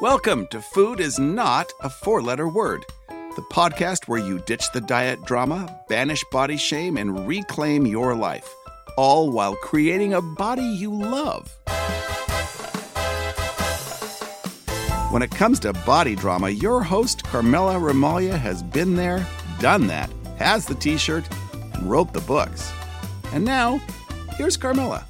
Welcome to Food is Not a Four Letter Word, the podcast where you ditch the diet drama, banish body shame, and reclaim your life, all while creating a body you love. When it comes to body drama, your host, Carmela Ramalia, has been there, done that, has the t shirt, and wrote the books. And now, here's Carmela.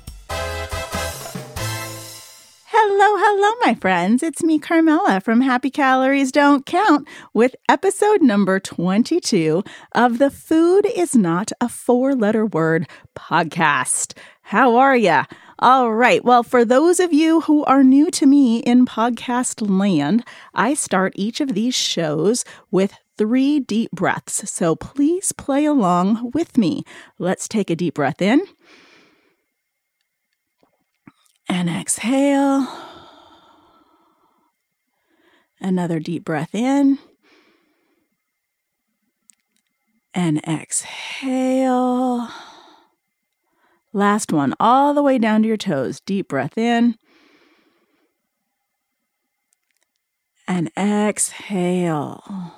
Hello, hello, my friends. It's me, Carmela from Happy Calories Don't Count with episode number 22 of the Food is Not a Four Letter Word podcast. How are ya? All right. Well, for those of you who are new to me in podcast land, I start each of these shows with three deep breaths. So please play along with me. Let's take a deep breath in and exhale. Another deep breath in and exhale. Last one, all the way down to your toes. Deep breath in and exhale.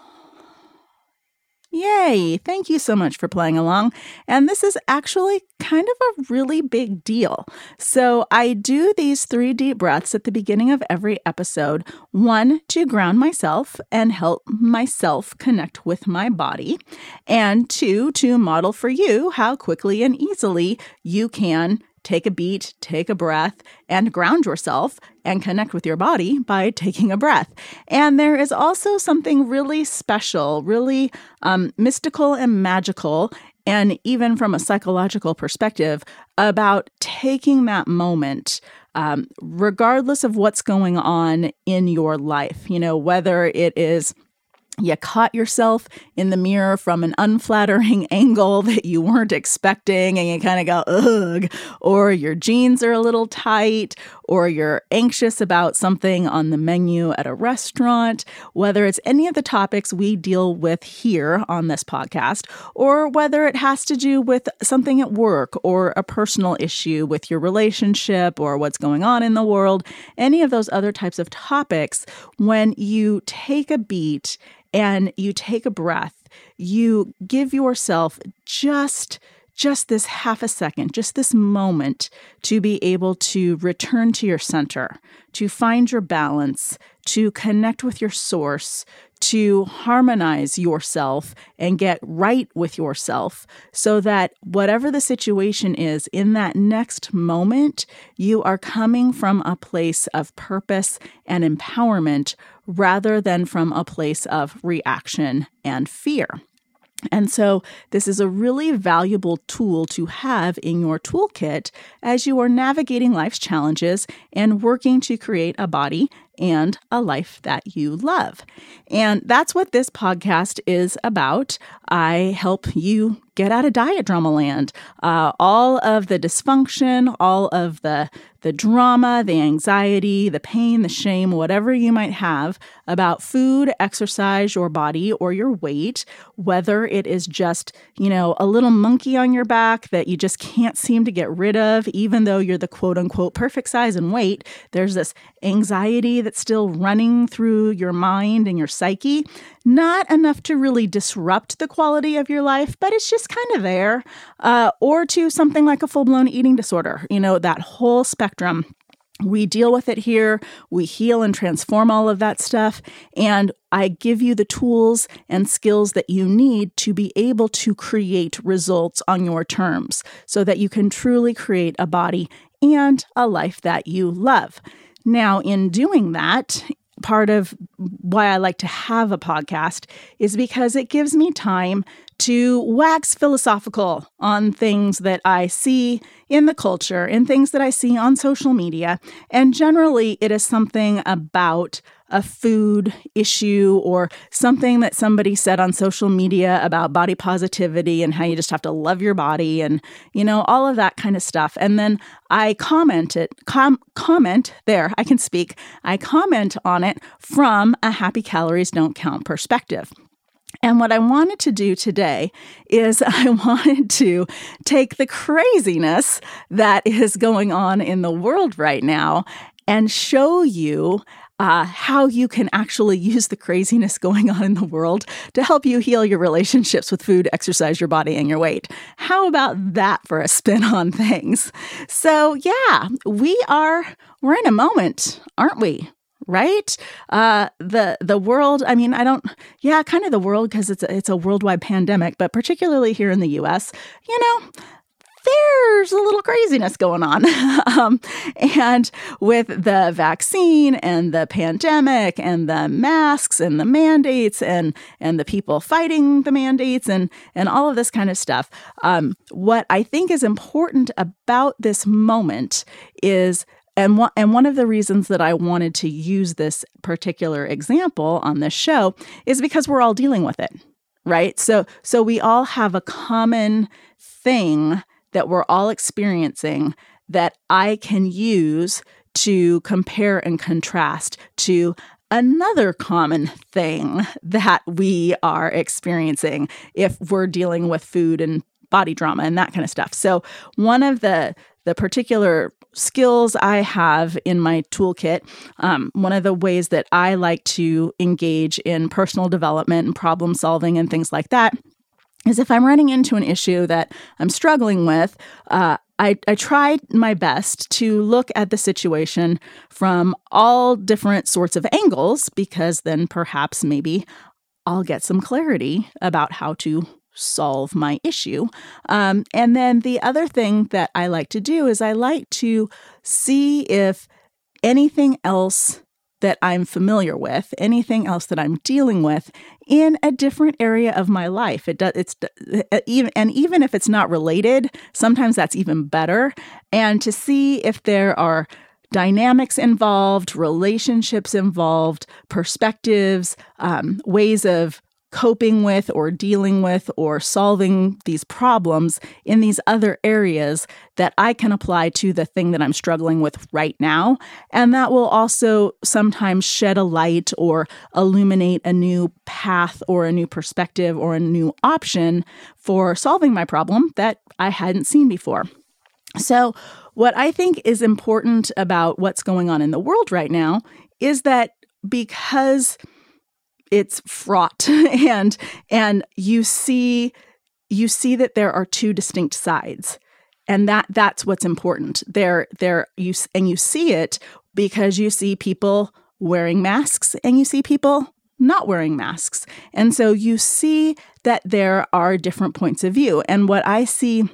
Yay! Thank you so much for playing along. And this is actually kind of a really big deal. So, I do these three deep breaths at the beginning of every episode one, to ground myself and help myself connect with my body, and two, to model for you how quickly and easily you can take a beat, take a breath, and ground yourself and connect with your body by taking a breath. And there is also something really special, really um, mystical and magical. And even from a psychological perspective, about taking that moment um, regardless of what's going on in your life, you know, whether it is you caught yourself in the mirror from an unflattering angle that you weren't expecting and you kind of go, ugh, or your jeans are a little tight, or you're anxious about something on the menu at a restaurant, whether it's any of the topics we deal with here on this podcast, or whether it has to do with something at work or a personal issue with your relationship or what's going on in the world, any of those other types of topics, when you take a beat and you take a breath, you give yourself just just this half a second, just this moment to be able to return to your center, to find your balance, to connect with your source, to harmonize yourself and get right with yourself so that whatever the situation is in that next moment, you are coming from a place of purpose and empowerment rather than from a place of reaction and fear. And so, this is a really valuable tool to have in your toolkit as you are navigating life's challenges and working to create a body and a life that you love. And that's what this podcast is about. I help you get out of diet drama land. Uh, all of the dysfunction, all of the the drama, the anxiety, the pain, the shame, whatever you might have about food, exercise, your body, or your weight, whether it is just, you know, a little monkey on your back that you just can't seem to get rid of, even though you're the quote unquote perfect size and weight, there's this anxiety still running through your mind and your psyche. Not enough to really disrupt the quality of your life, but it's just kind of there. Uh, or to something like a full blown eating disorder, you know, that whole spectrum. We deal with it here. We heal and transform all of that stuff. And I give you the tools and skills that you need to be able to create results on your terms so that you can truly create a body and a life that you love. Now, in doing that, part of why I like to have a podcast is because it gives me time to wax philosophical on things that I see in the culture and things that I see on social media. And generally, it is something about a food issue or something that somebody said on social media about body positivity and how you just have to love your body and you know all of that kind of stuff. And then i comment it com- comment there i can speak. I comment on it from a happy calories don't count perspective. And what I wanted to do today is I wanted to take the craziness that is going on in the world right now and show you uh, how you can actually use the craziness going on in the world to help you heal your relationships with food, exercise, your body, and your weight. How about that for a spin on things? So, yeah, we are, we're in a moment, aren't we? right uh the the world i mean i don't yeah kind of the world because it's a, it's a worldwide pandemic but particularly here in the us you know there's a little craziness going on. um, and with the vaccine and the pandemic and the masks and the mandates and, and the people fighting the mandates and, and all of this kind of stuff, um, what I think is important about this moment is and and one of the reasons that I wanted to use this particular example on this show is because we're all dealing with it, right? So so we all have a common thing that we're all experiencing that I can use to compare and contrast to another common thing that we are experiencing if we're dealing with food and body drama and that kind of stuff. So one of the the particular skills I have in my toolkit, um, one of the ways that I like to engage in personal development and problem solving and things like that is if I'm running into an issue that I'm struggling with, uh, I, I try my best to look at the situation from all different sorts of angles because then perhaps maybe I'll get some clarity about how to solve my issue. Um, and then the other thing that I like to do is I like to see if anything else that I'm familiar with, anything else that I'm dealing with in a different area of my life. It does it's uh, even and even if it's not related, sometimes that's even better and to see if there are dynamics involved, relationships involved, perspectives, um, ways of coping with or dealing with or solving these problems in these other areas that I can apply to the thing that I'm struggling with right now. And that will also sometimes shed a light or illuminate a new path or a new perspective or a new option for solving my problem that I hadn't seen before. So, what I think is important about what's going on in the world right now is that because it's fraught. And and you see you see that there are two distinct sides. And that that's what's important. There there you and you see it because you see people wearing masks and you see people not wearing masks. And so you see that there are different points of view. And what i see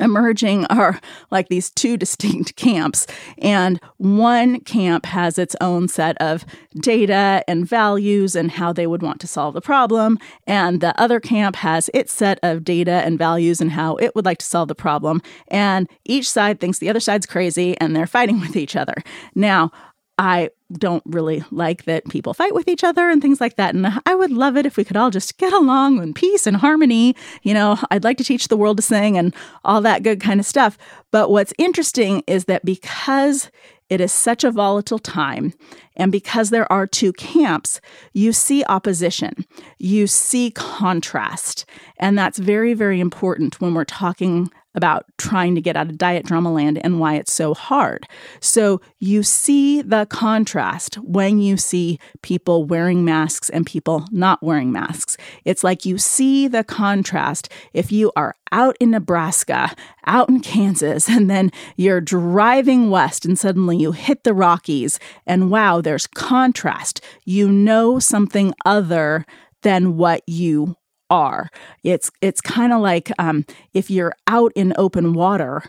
emerging are like these two distinct camps. And one camp has its own set of data and values and how they would want to solve the problem. And the other camp has its set of data and values and how it would like to solve the problem. And each side thinks the other side's crazy and they're fighting with each other. Now, I don't really like that people fight with each other and things like that. And I would love it if we could all just get along in peace and harmony. You know, I'd like to teach the world to sing and all that good kind of stuff. But what's interesting is that because it is such a volatile time, and because there are two camps, you see opposition, you see contrast. And that's very, very important when we're talking about trying to get out of diet drama land and why it's so hard. So you see the contrast when you see people wearing masks and people not wearing masks. It's like you see the contrast if you are out in Nebraska, out in Kansas, and then you're driving west and suddenly you hit the Rockies and wow, there's contrast. You know something other than what you are. It's it's kind of like um, if you're out in open water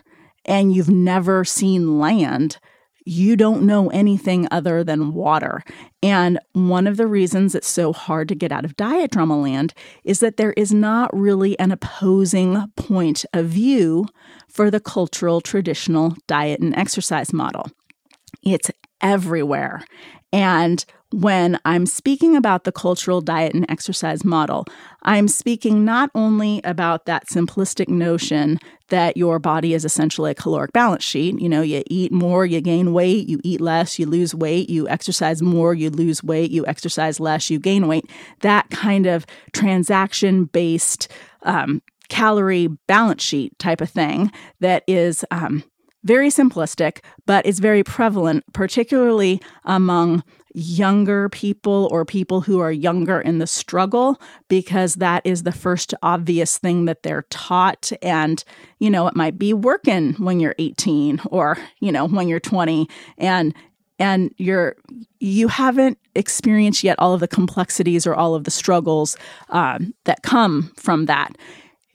and you've never seen land, you don't know anything other than water. And one of the reasons it's so hard to get out of diet drama land is that there is not really an opposing point of view for the cultural traditional diet and exercise model. It's everywhere. And when I'm speaking about the cultural diet and exercise model, I'm speaking not only about that simplistic notion that your body is essentially a caloric balance sheet. You know, you eat more, you gain weight, you eat less, you lose weight, you exercise more, you lose weight, you exercise less, you gain weight. That kind of transaction based um, calorie balance sheet type of thing that is um, very simplistic, but it's very prevalent, particularly among younger people or people who are younger in the struggle because that is the first obvious thing that they're taught. And you know it might be working when you're 18 or you know when you're 20 and and you're you haven't experienced yet all of the complexities or all of the struggles um, that come from that.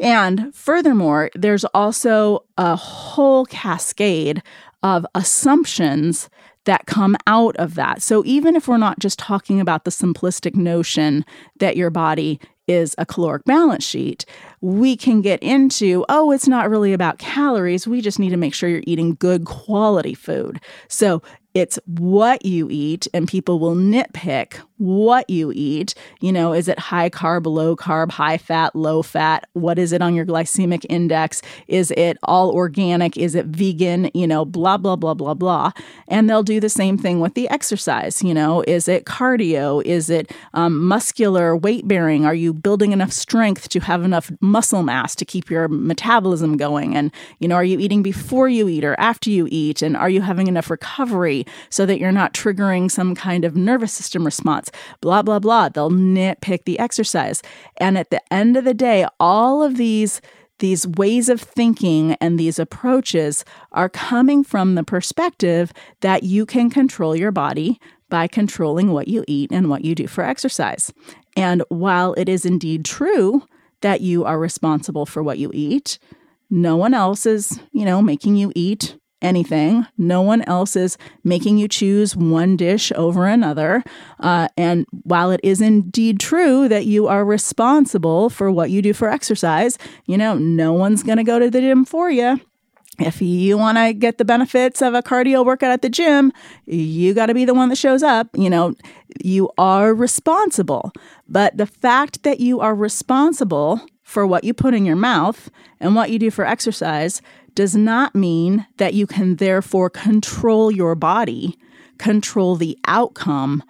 And furthermore there's also a whole cascade of assumptions that come out of that. So even if we're not just talking about the simplistic notion that your body is a caloric balance sheet, we can get into, oh, it's not really about calories. We just need to make sure you're eating good quality food. So it's what you eat, and people will nitpick what you eat. You know, is it high carb, low carb, high fat, low fat? What is it on your glycemic index? Is it all organic? Is it vegan? You know, blah, blah, blah, blah, blah. And they'll do the same thing with the exercise. You know, is it cardio? Is it um, muscular weight bearing? Are you building enough strength to have enough muscle mass to keep your metabolism going? And, you know, are you eating before you eat or after you eat? And are you having enough recovery so that you're not triggering some kind of nervous system response? Blah, blah, blah. They'll nitpick the exercise. And at the end of the day, all of these these ways of thinking and these approaches are coming from the perspective that you can control your body by controlling what you eat and what you do for exercise. And while it is indeed true that you are responsible for what you eat, no one else is, you know, making you eat anything. No one else is making you choose one dish over another. Uh, and while it is indeed true that you are responsible for what you do for exercise, you know, no one's going to go to the gym for you. If you want to get the benefits of a cardio workout at the gym, you got to be the one that shows up. You know, you are responsible. But the fact that you are responsible for what you put in your mouth and what you do for exercise does not mean that you can therefore control your body, control the outcome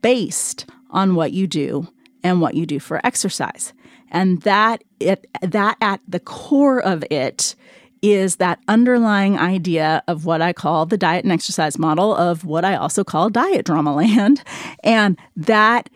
based on what you do and what you do for exercise. And that it, that at the core of it is that underlying idea of what I call the diet and exercise model of what I also call diet drama land. And that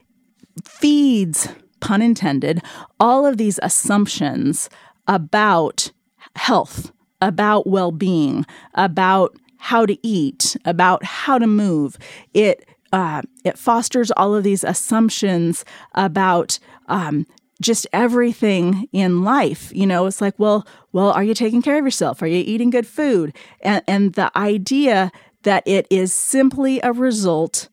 feeds, pun intended, all of these assumptions about health about well being, about how to eat, about how to move. It uh, it fosters all of these assumptions about um, just everything in life. You know, it's like, well, well, are you taking care of yourself? Are you eating good food? And and the idea that it is simply a result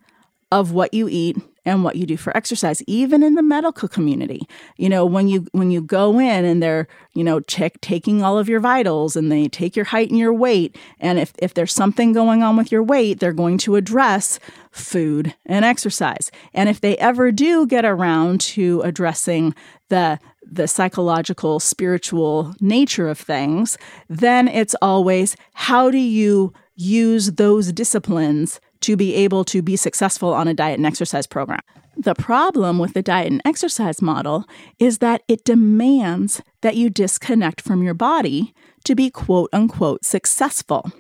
of what you eat and what you do for exercise even in the medical community. You know when you when you go in and they're you know check taking all of your vitals and they take your height and your weight and if if there's something going on with your weight they're going to address food and exercise. And if they ever do get around to addressing the the psychological spiritual nature of things then it's always how do you use those disciplines to be able to be successful on a diet and exercise program. The problem with the diet and exercise model is that it demands that you disconnect from your body to be quote unquote successful.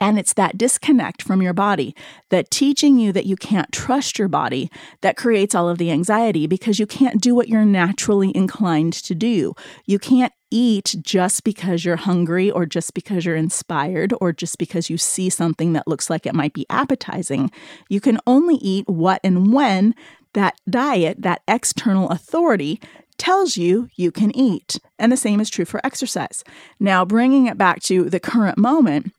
And it's that disconnect from your body, that teaching you that you can't trust your body, that creates all of the anxiety because you can't do what you're naturally inclined to do. You can't eat just because you're hungry or just because you're inspired or just because you see something that looks like it might be appetizing. You can only eat what and when that diet, that external authority, tells you you can eat. And the same is true for exercise. Now, bringing it back to the current moment,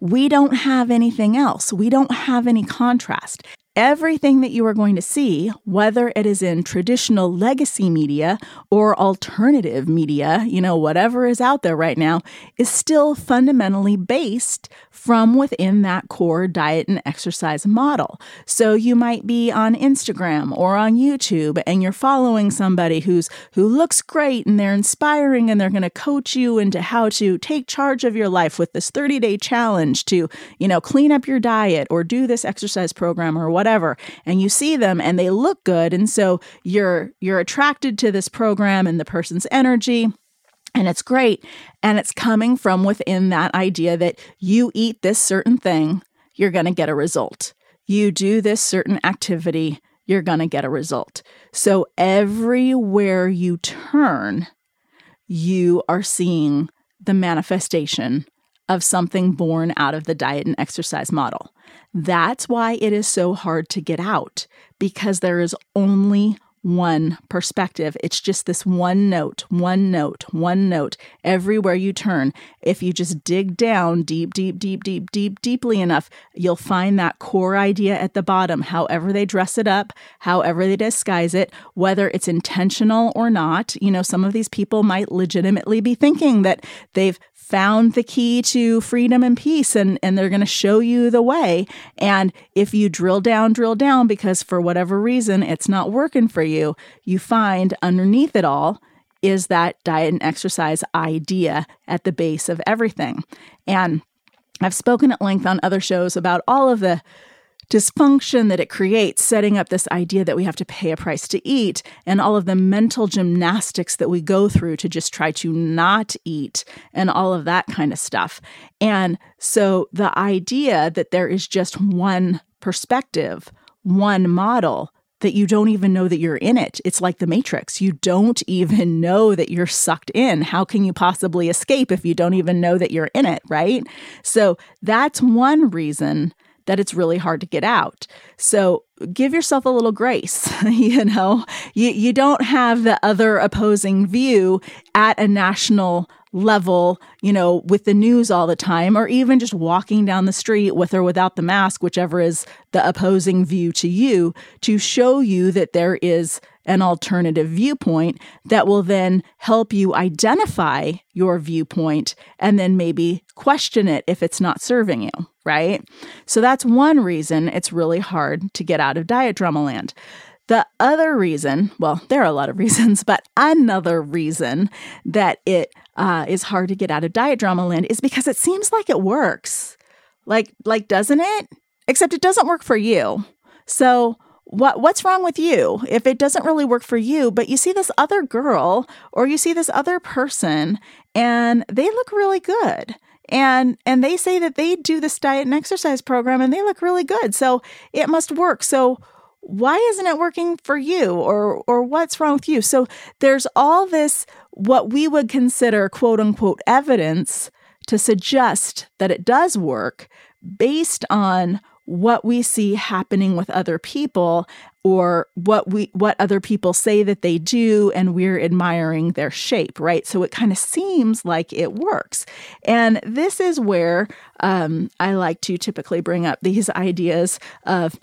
we don't have anything else. We don't have any contrast. Everything that you are going to see, whether it is in traditional legacy media or alternative media, you know, whatever is out there right now, is still fundamentally based from within that core diet and exercise model. So you might be on Instagram or on YouTube and you're following somebody who's who looks great and they're inspiring and they're going to coach you into how to take charge of your life with this 30-day challenge to, you know, clean up your diet or do this exercise program or whatever whatever and you see them and they look good and so you're you're attracted to this program and the person's energy And it's great. And it's coming from within that idea that you eat this certain thing, you're going to get a result. You do this certain activity, you're going to get a result. So everywhere you turn, you are seeing the manifestation of something born out of the diet and exercise model. That's why it is so hard to get out because there is only one perspective. It's just this one note, one note, one note everywhere you turn. If you just dig down deep, deep, deep, deep, deep, deeply enough, you'll find that core idea at the bottom, however they dress it up, however they disguise it, whether it's intentional or not. You know, some of these people might legitimately be thinking that they've found the key to freedom and peace and, and they're going to show you the way. And if you drill down, drill down, because for whatever reason it's not working for you, you find underneath it all is that diet and exercise idea at the base of everything. And I've spoken at length on other shows about all of the dysfunction that it creates, setting up this idea that we have to pay a price to eat, and all of the mental gymnastics that we go through to just try to not eat, and all of that kind of stuff. And so the idea that there is just one perspective, one model, that you don't even know that you're in it. It's like the Matrix. You don't even know that you're sucked in. How can you possibly escape if you don't even know that you're in it, right? So that's one reason that it's really hard to get out. So give yourself a little grace. you know, you, you don't have the other opposing view at a national level, you know, with the news all the time, or even just walking down the street with or without the mask, whichever is the opposing view to you, to show you that there is an alternative viewpoint that will then help you identify your viewpoint and then maybe question it if it's not serving you, right? So that's one reason it's really hard to get out of diet drama land. The other reason, well, there are a lot of reasons, but another reason that it uh, is hard to get out of diet drama land is because it seems like it works. Like, like, doesn't it? Except it doesn't work for you. So what what's wrong with you if it doesn't really work for you but you see this other girl or you see this other person and they look really good and and they say that they do this diet and exercise program and they look really good. So it must work. So why isn't it working for you or or what's wrong with you? So there's all this what we would consider quote unquote evidence to suggest that it does work based on what we see happening with other people or what we what other people say that they do and we're admiring their shape right? So it kind of seems like it works. And this is where um, i like to typically bring up these ideas of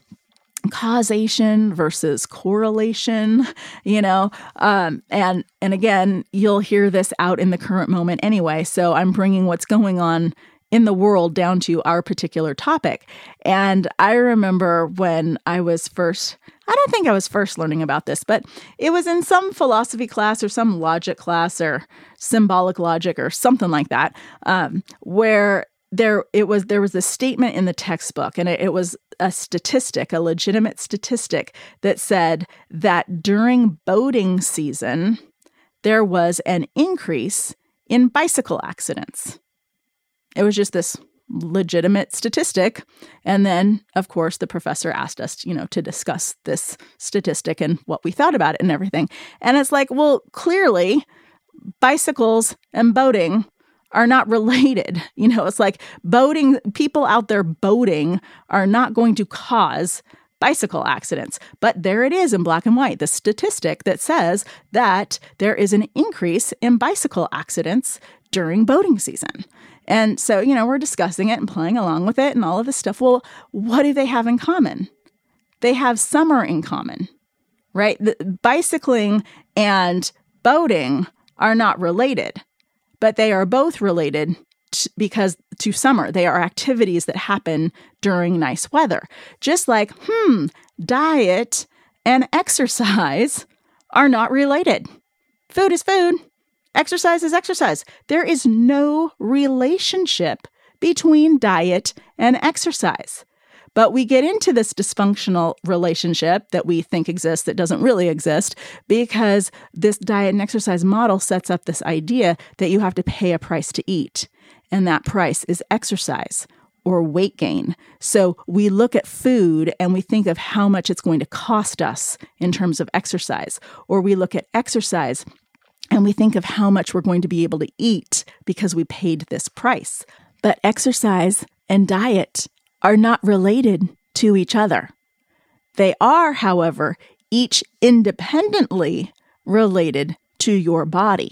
causation versus correlation you know? Um, and and again you'll hear this out in the current moment anyway so i'm bringing what's going on in the world down to our particular topic. And I remember when I was first, I don't think I was first learning about this, but it was in some philosophy class or some logic class or symbolic logic or something like that, um, where there it was there was a statement in the textbook and it, it was a statistic a legitimate statistic that said that during boating season there was an increase in bicycle accidents it was just this legitimate statistic. And then, of course, the professor asked us, you know, to discuss this statistic and what we thought about it and everything. And it's like, well, clearly, bicycles and boating are not related. You know, it's like boating, people out there boating are not going to cause bicycle accidents. But there it is in black and white the statistic that says that there is an increase in bicycle accidents during boating season. And so, you know, we're discussing it and playing along with it and all of this stuff. Well, what do they have in common? They have summer in common, right? The, bicycling and boating are not related, but they are both related because to summer. They are activities that happen during nice weather. Just like, hmm, diet and exercise are not related. Food is food, Exercise is exercise. There is no relationship between diet and exercise. But we get into this dysfunctional relationship that we think exists that doesn't really exist because this diet and exercise model sets up this idea that you have to pay a price to eat. And that price is exercise or weight gain. So we look at food and we think of how much it's going to cost us in terms of exercise, or we look at exercise and we think of how much we're going to be able to eat because we paid this price. But exercise and diet are not related to each other. They are, however, each independently related to your body.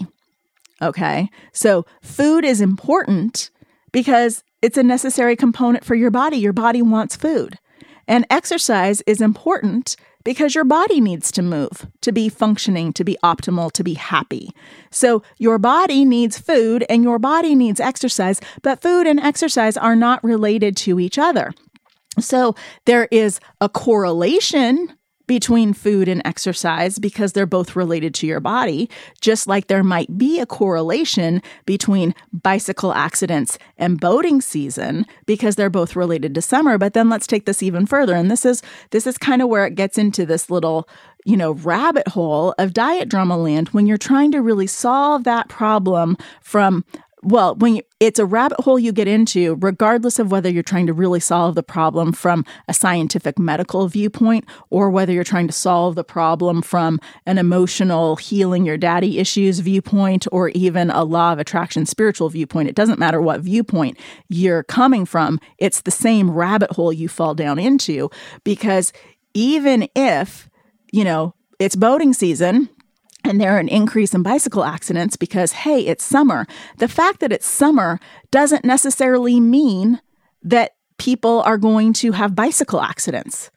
Okay, so food is important because it's a necessary component for your body. Your body wants food. And exercise is important because your body needs to move to be functioning, to be optimal, to be happy. So your body needs food and your body needs exercise, but food and exercise are not related to each other. So there is a correlation between food and exercise because they're both related to your body, just like there might be a correlation between bicycle accidents and boating season because they're both related to summer. But then let's take this even further. And this is this is kind of where it gets into this little you know, rabbit hole of diet drama land when you're trying to really solve that problem from well, when you, it's a rabbit hole you get into, regardless of whether you're trying to really solve the problem from a scientific medical viewpoint or whether you're trying to solve the problem from an emotional healing your daddy issues viewpoint or even a law of attraction spiritual viewpoint. It doesn't matter what viewpoint you're coming from, it's the same rabbit hole you fall down into because even if, you know, it's boating season, and there are an increase in bicycle accidents because, hey, it's summer. The fact that it's summer doesn't necessarily mean that people are going to have bicycle accidents.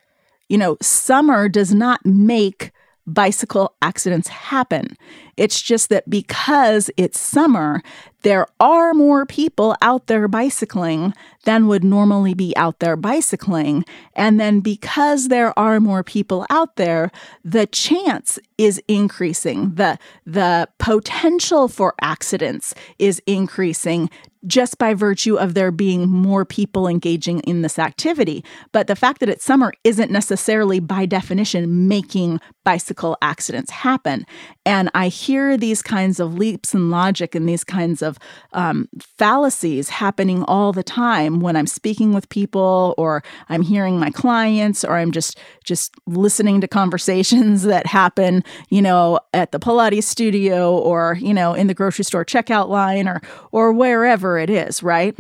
You know, summer does not make bicycle accidents happen. It's just that because it's summer, there are more people out there bicycling than would normally be out there bicycling. And then because there are more people out there, the chance is increasing. The, the potential for accidents is increasing just by virtue of there being more people engaging in this activity. But the fact that it's summer isn't necessarily by definition making bicycle accidents happen. And I hear these kinds of leaps in logic and these kinds of um, fallacies happening all the time when I'm speaking with people or I'm hearing my clients or I'm just just listening to conversations that happen, you know, at the Pilates studio or, you know, in the grocery store checkout line or or wherever it is, right?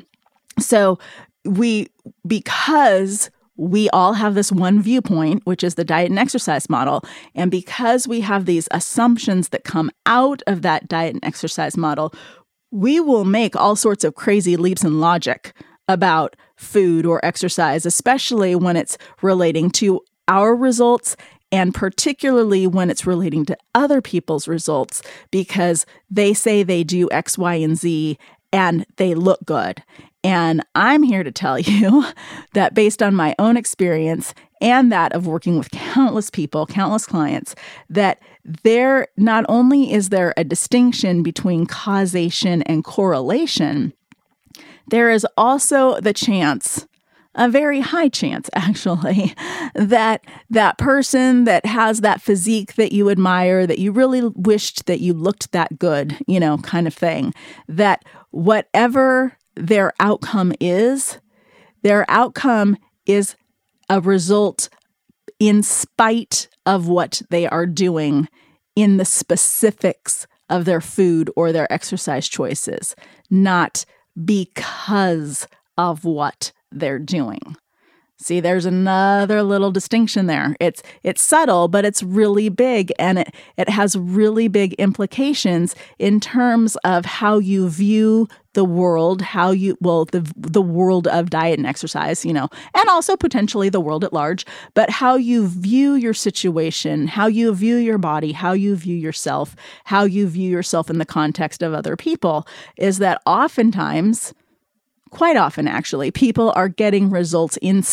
So we because we all have this one viewpoint, which is the diet and exercise model. And because we have these assumptions that come out of that diet and exercise model, we will make all sorts of crazy leaps in logic about food or exercise, especially when it's relating to our results and particularly when it's relating to other people's results because they say they do X, Y, and Z and they look good. And I'm here to tell you that based on my own experience and that of working with countless people, countless clients, that there not only is there a distinction between causation and correlation, there is also the chance a very high chance actually that that person that has that physique that you admire that you really wished that you looked that good you know kind of thing that whatever their outcome is, their outcome is a result in spite of what they are doing in the specifics of their food or their exercise choices, not because of what they're doing. See, there's another little distinction there. It's it's subtle, but it's really big and it it has really big implications in terms of how you view the world, how you well the the world of diet and exercise, you know, and also potentially the world at large, but how you view your situation, how you view your body, how you view yourself, how you view yourself in the context of other people is that oftentimes quite often actually people are getting results in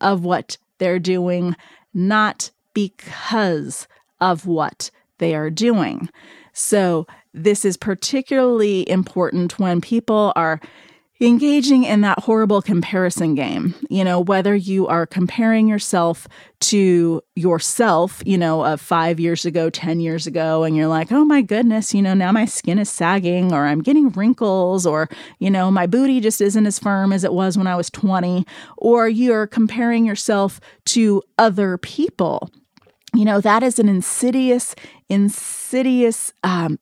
of what they're doing, not because of what they are doing. So, this is particularly important when people are engaging in that horrible comparison game. You know, whether you are comparing yourself to yourself, you know, of five years ago, 10 years ago, and you're like, oh my goodness, you know, now my skin is sagging, or I'm getting wrinkles, or, you know, my booty just isn't as firm as it was when I was 20, or you're comparing yourself to other people. You know, that is an insidious, insidious um,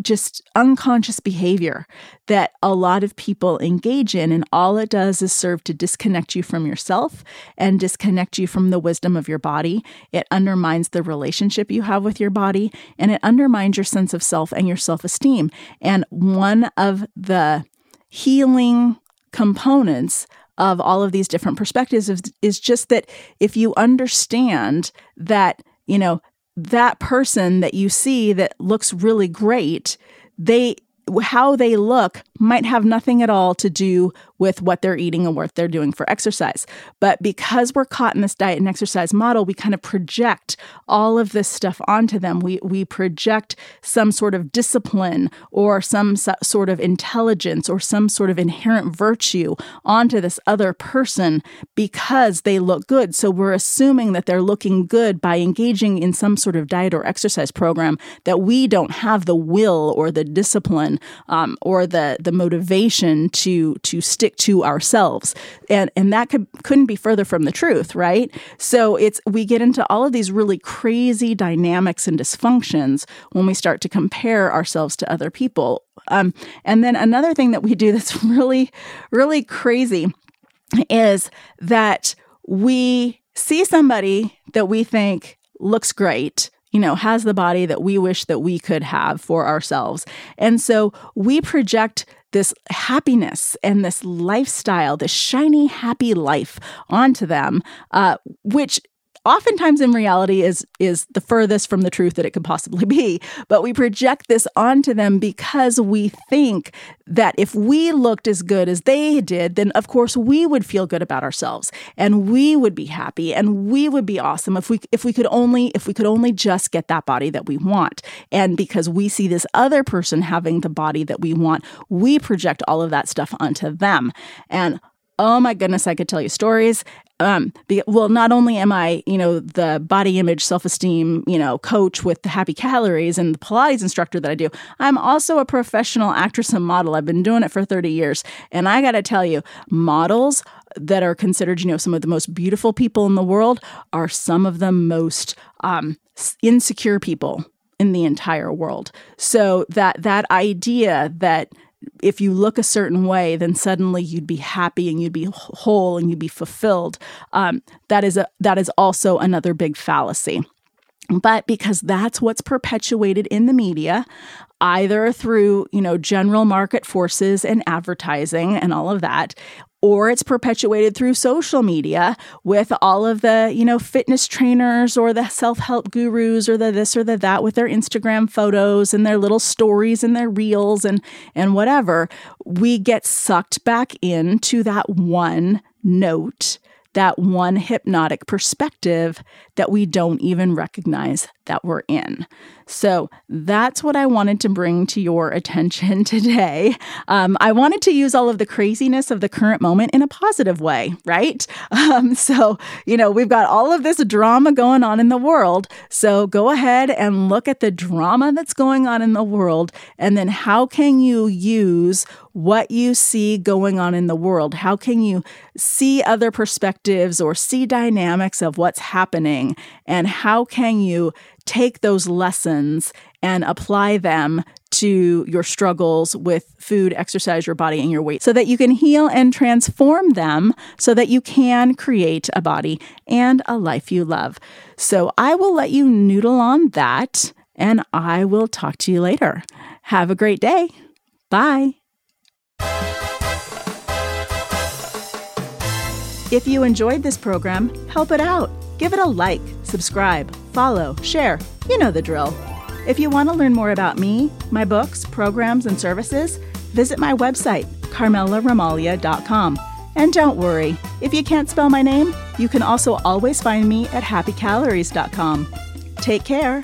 just unconscious behavior that a lot of people engage in. And all it does is serve to disconnect you from yourself and disconnect you from the wisdom of your body. It undermines the relationship you have with your body and it undermines your sense of self and your self esteem. And one of the healing components of all of these different perspectives is, is just that if you understand that, you know, that person that you see that looks really great, they how they look might have nothing at all to do with what they're eating and what they're doing for exercise. But because we're caught in this diet and exercise model, we kind of project all of this stuff onto them. We we project some sort of discipline or some sort of intelligence or some sort of inherent virtue onto this other person because they look good. So we're assuming that they're looking good by engaging in some sort of diet or exercise program that we don't have the will or the discipline um, or the the motivation to to stick to ourselves. And and that could couldn't be further from the truth right? So it's we get into all of these really crazy dynamics and dysfunctions when we start to compare ourselves to other people. Um, and then another thing that we do that's really really crazy is that we see somebody that we think looks great you know, has the body that we wish that we could have for ourselves. And so we project this happiness and this lifestyle, this shiny, happy life onto them, uh, which oftentimes in reality is is the furthest from the truth that it could possibly be. But we project this onto them because we think that if we looked as good as they did then of course we would feel good about ourselves and we would be happy and we would be awesome if we if we could only if we could only just get that body that we want. And because we see this other person having the body that we want we project all of that stuff onto them. And oh my goodness, I could tell you stories. Um, be, well, not only am I, you know, the body image, self esteem, you know, coach with the happy calories and the Pilates instructor that I do, I'm also a professional actress and model. I've been doing it for 30 years. And I got to tell you, models that are considered, you know, some of the most beautiful people in the world are some of the most um, insecure people in the entire world. So that that idea that if you look a certain way, then suddenly you'd be happy and you'd be whole and you'd be fulfilled. Um, that is a that is also another big fallacy. But because that's what's perpetuated in the media, either through you know general market forces and advertising and all of that or it's perpetuated through social media with all of the, you know, fitness trainers or the self-help gurus or the this or the that with their Instagram photos and their little stories and their reels and and whatever. We get sucked back into that one note that one hypnotic perspective that we don't even recognize that we're in. So that's what I wanted to bring to your attention today. Um, I wanted to use all of the craziness of the current moment in a positive way, right? Um, so, you know, we've got all of this drama going on in the world. So go ahead and look at the drama that's going on in the world. And then how can you use what you see going on in the world? How can you see other perspectives or see dynamics of what's happening? And how can you take those lessons and apply them to your struggles with food, exercise, your body, and your weight so that you can heal and transform them so that you can create a body and a life you love. So I will let you noodle on that and I will talk to you later. Have a great day. Bye. If you enjoyed this program, help it out. Give it a like, subscribe, follow, share. You know the drill. If you want to learn more about me, my books, programs, and services, visit my website, carmelaramalia.com. And don't worry, if you can't spell my name, you can also always find me at happycalories.com. Take care.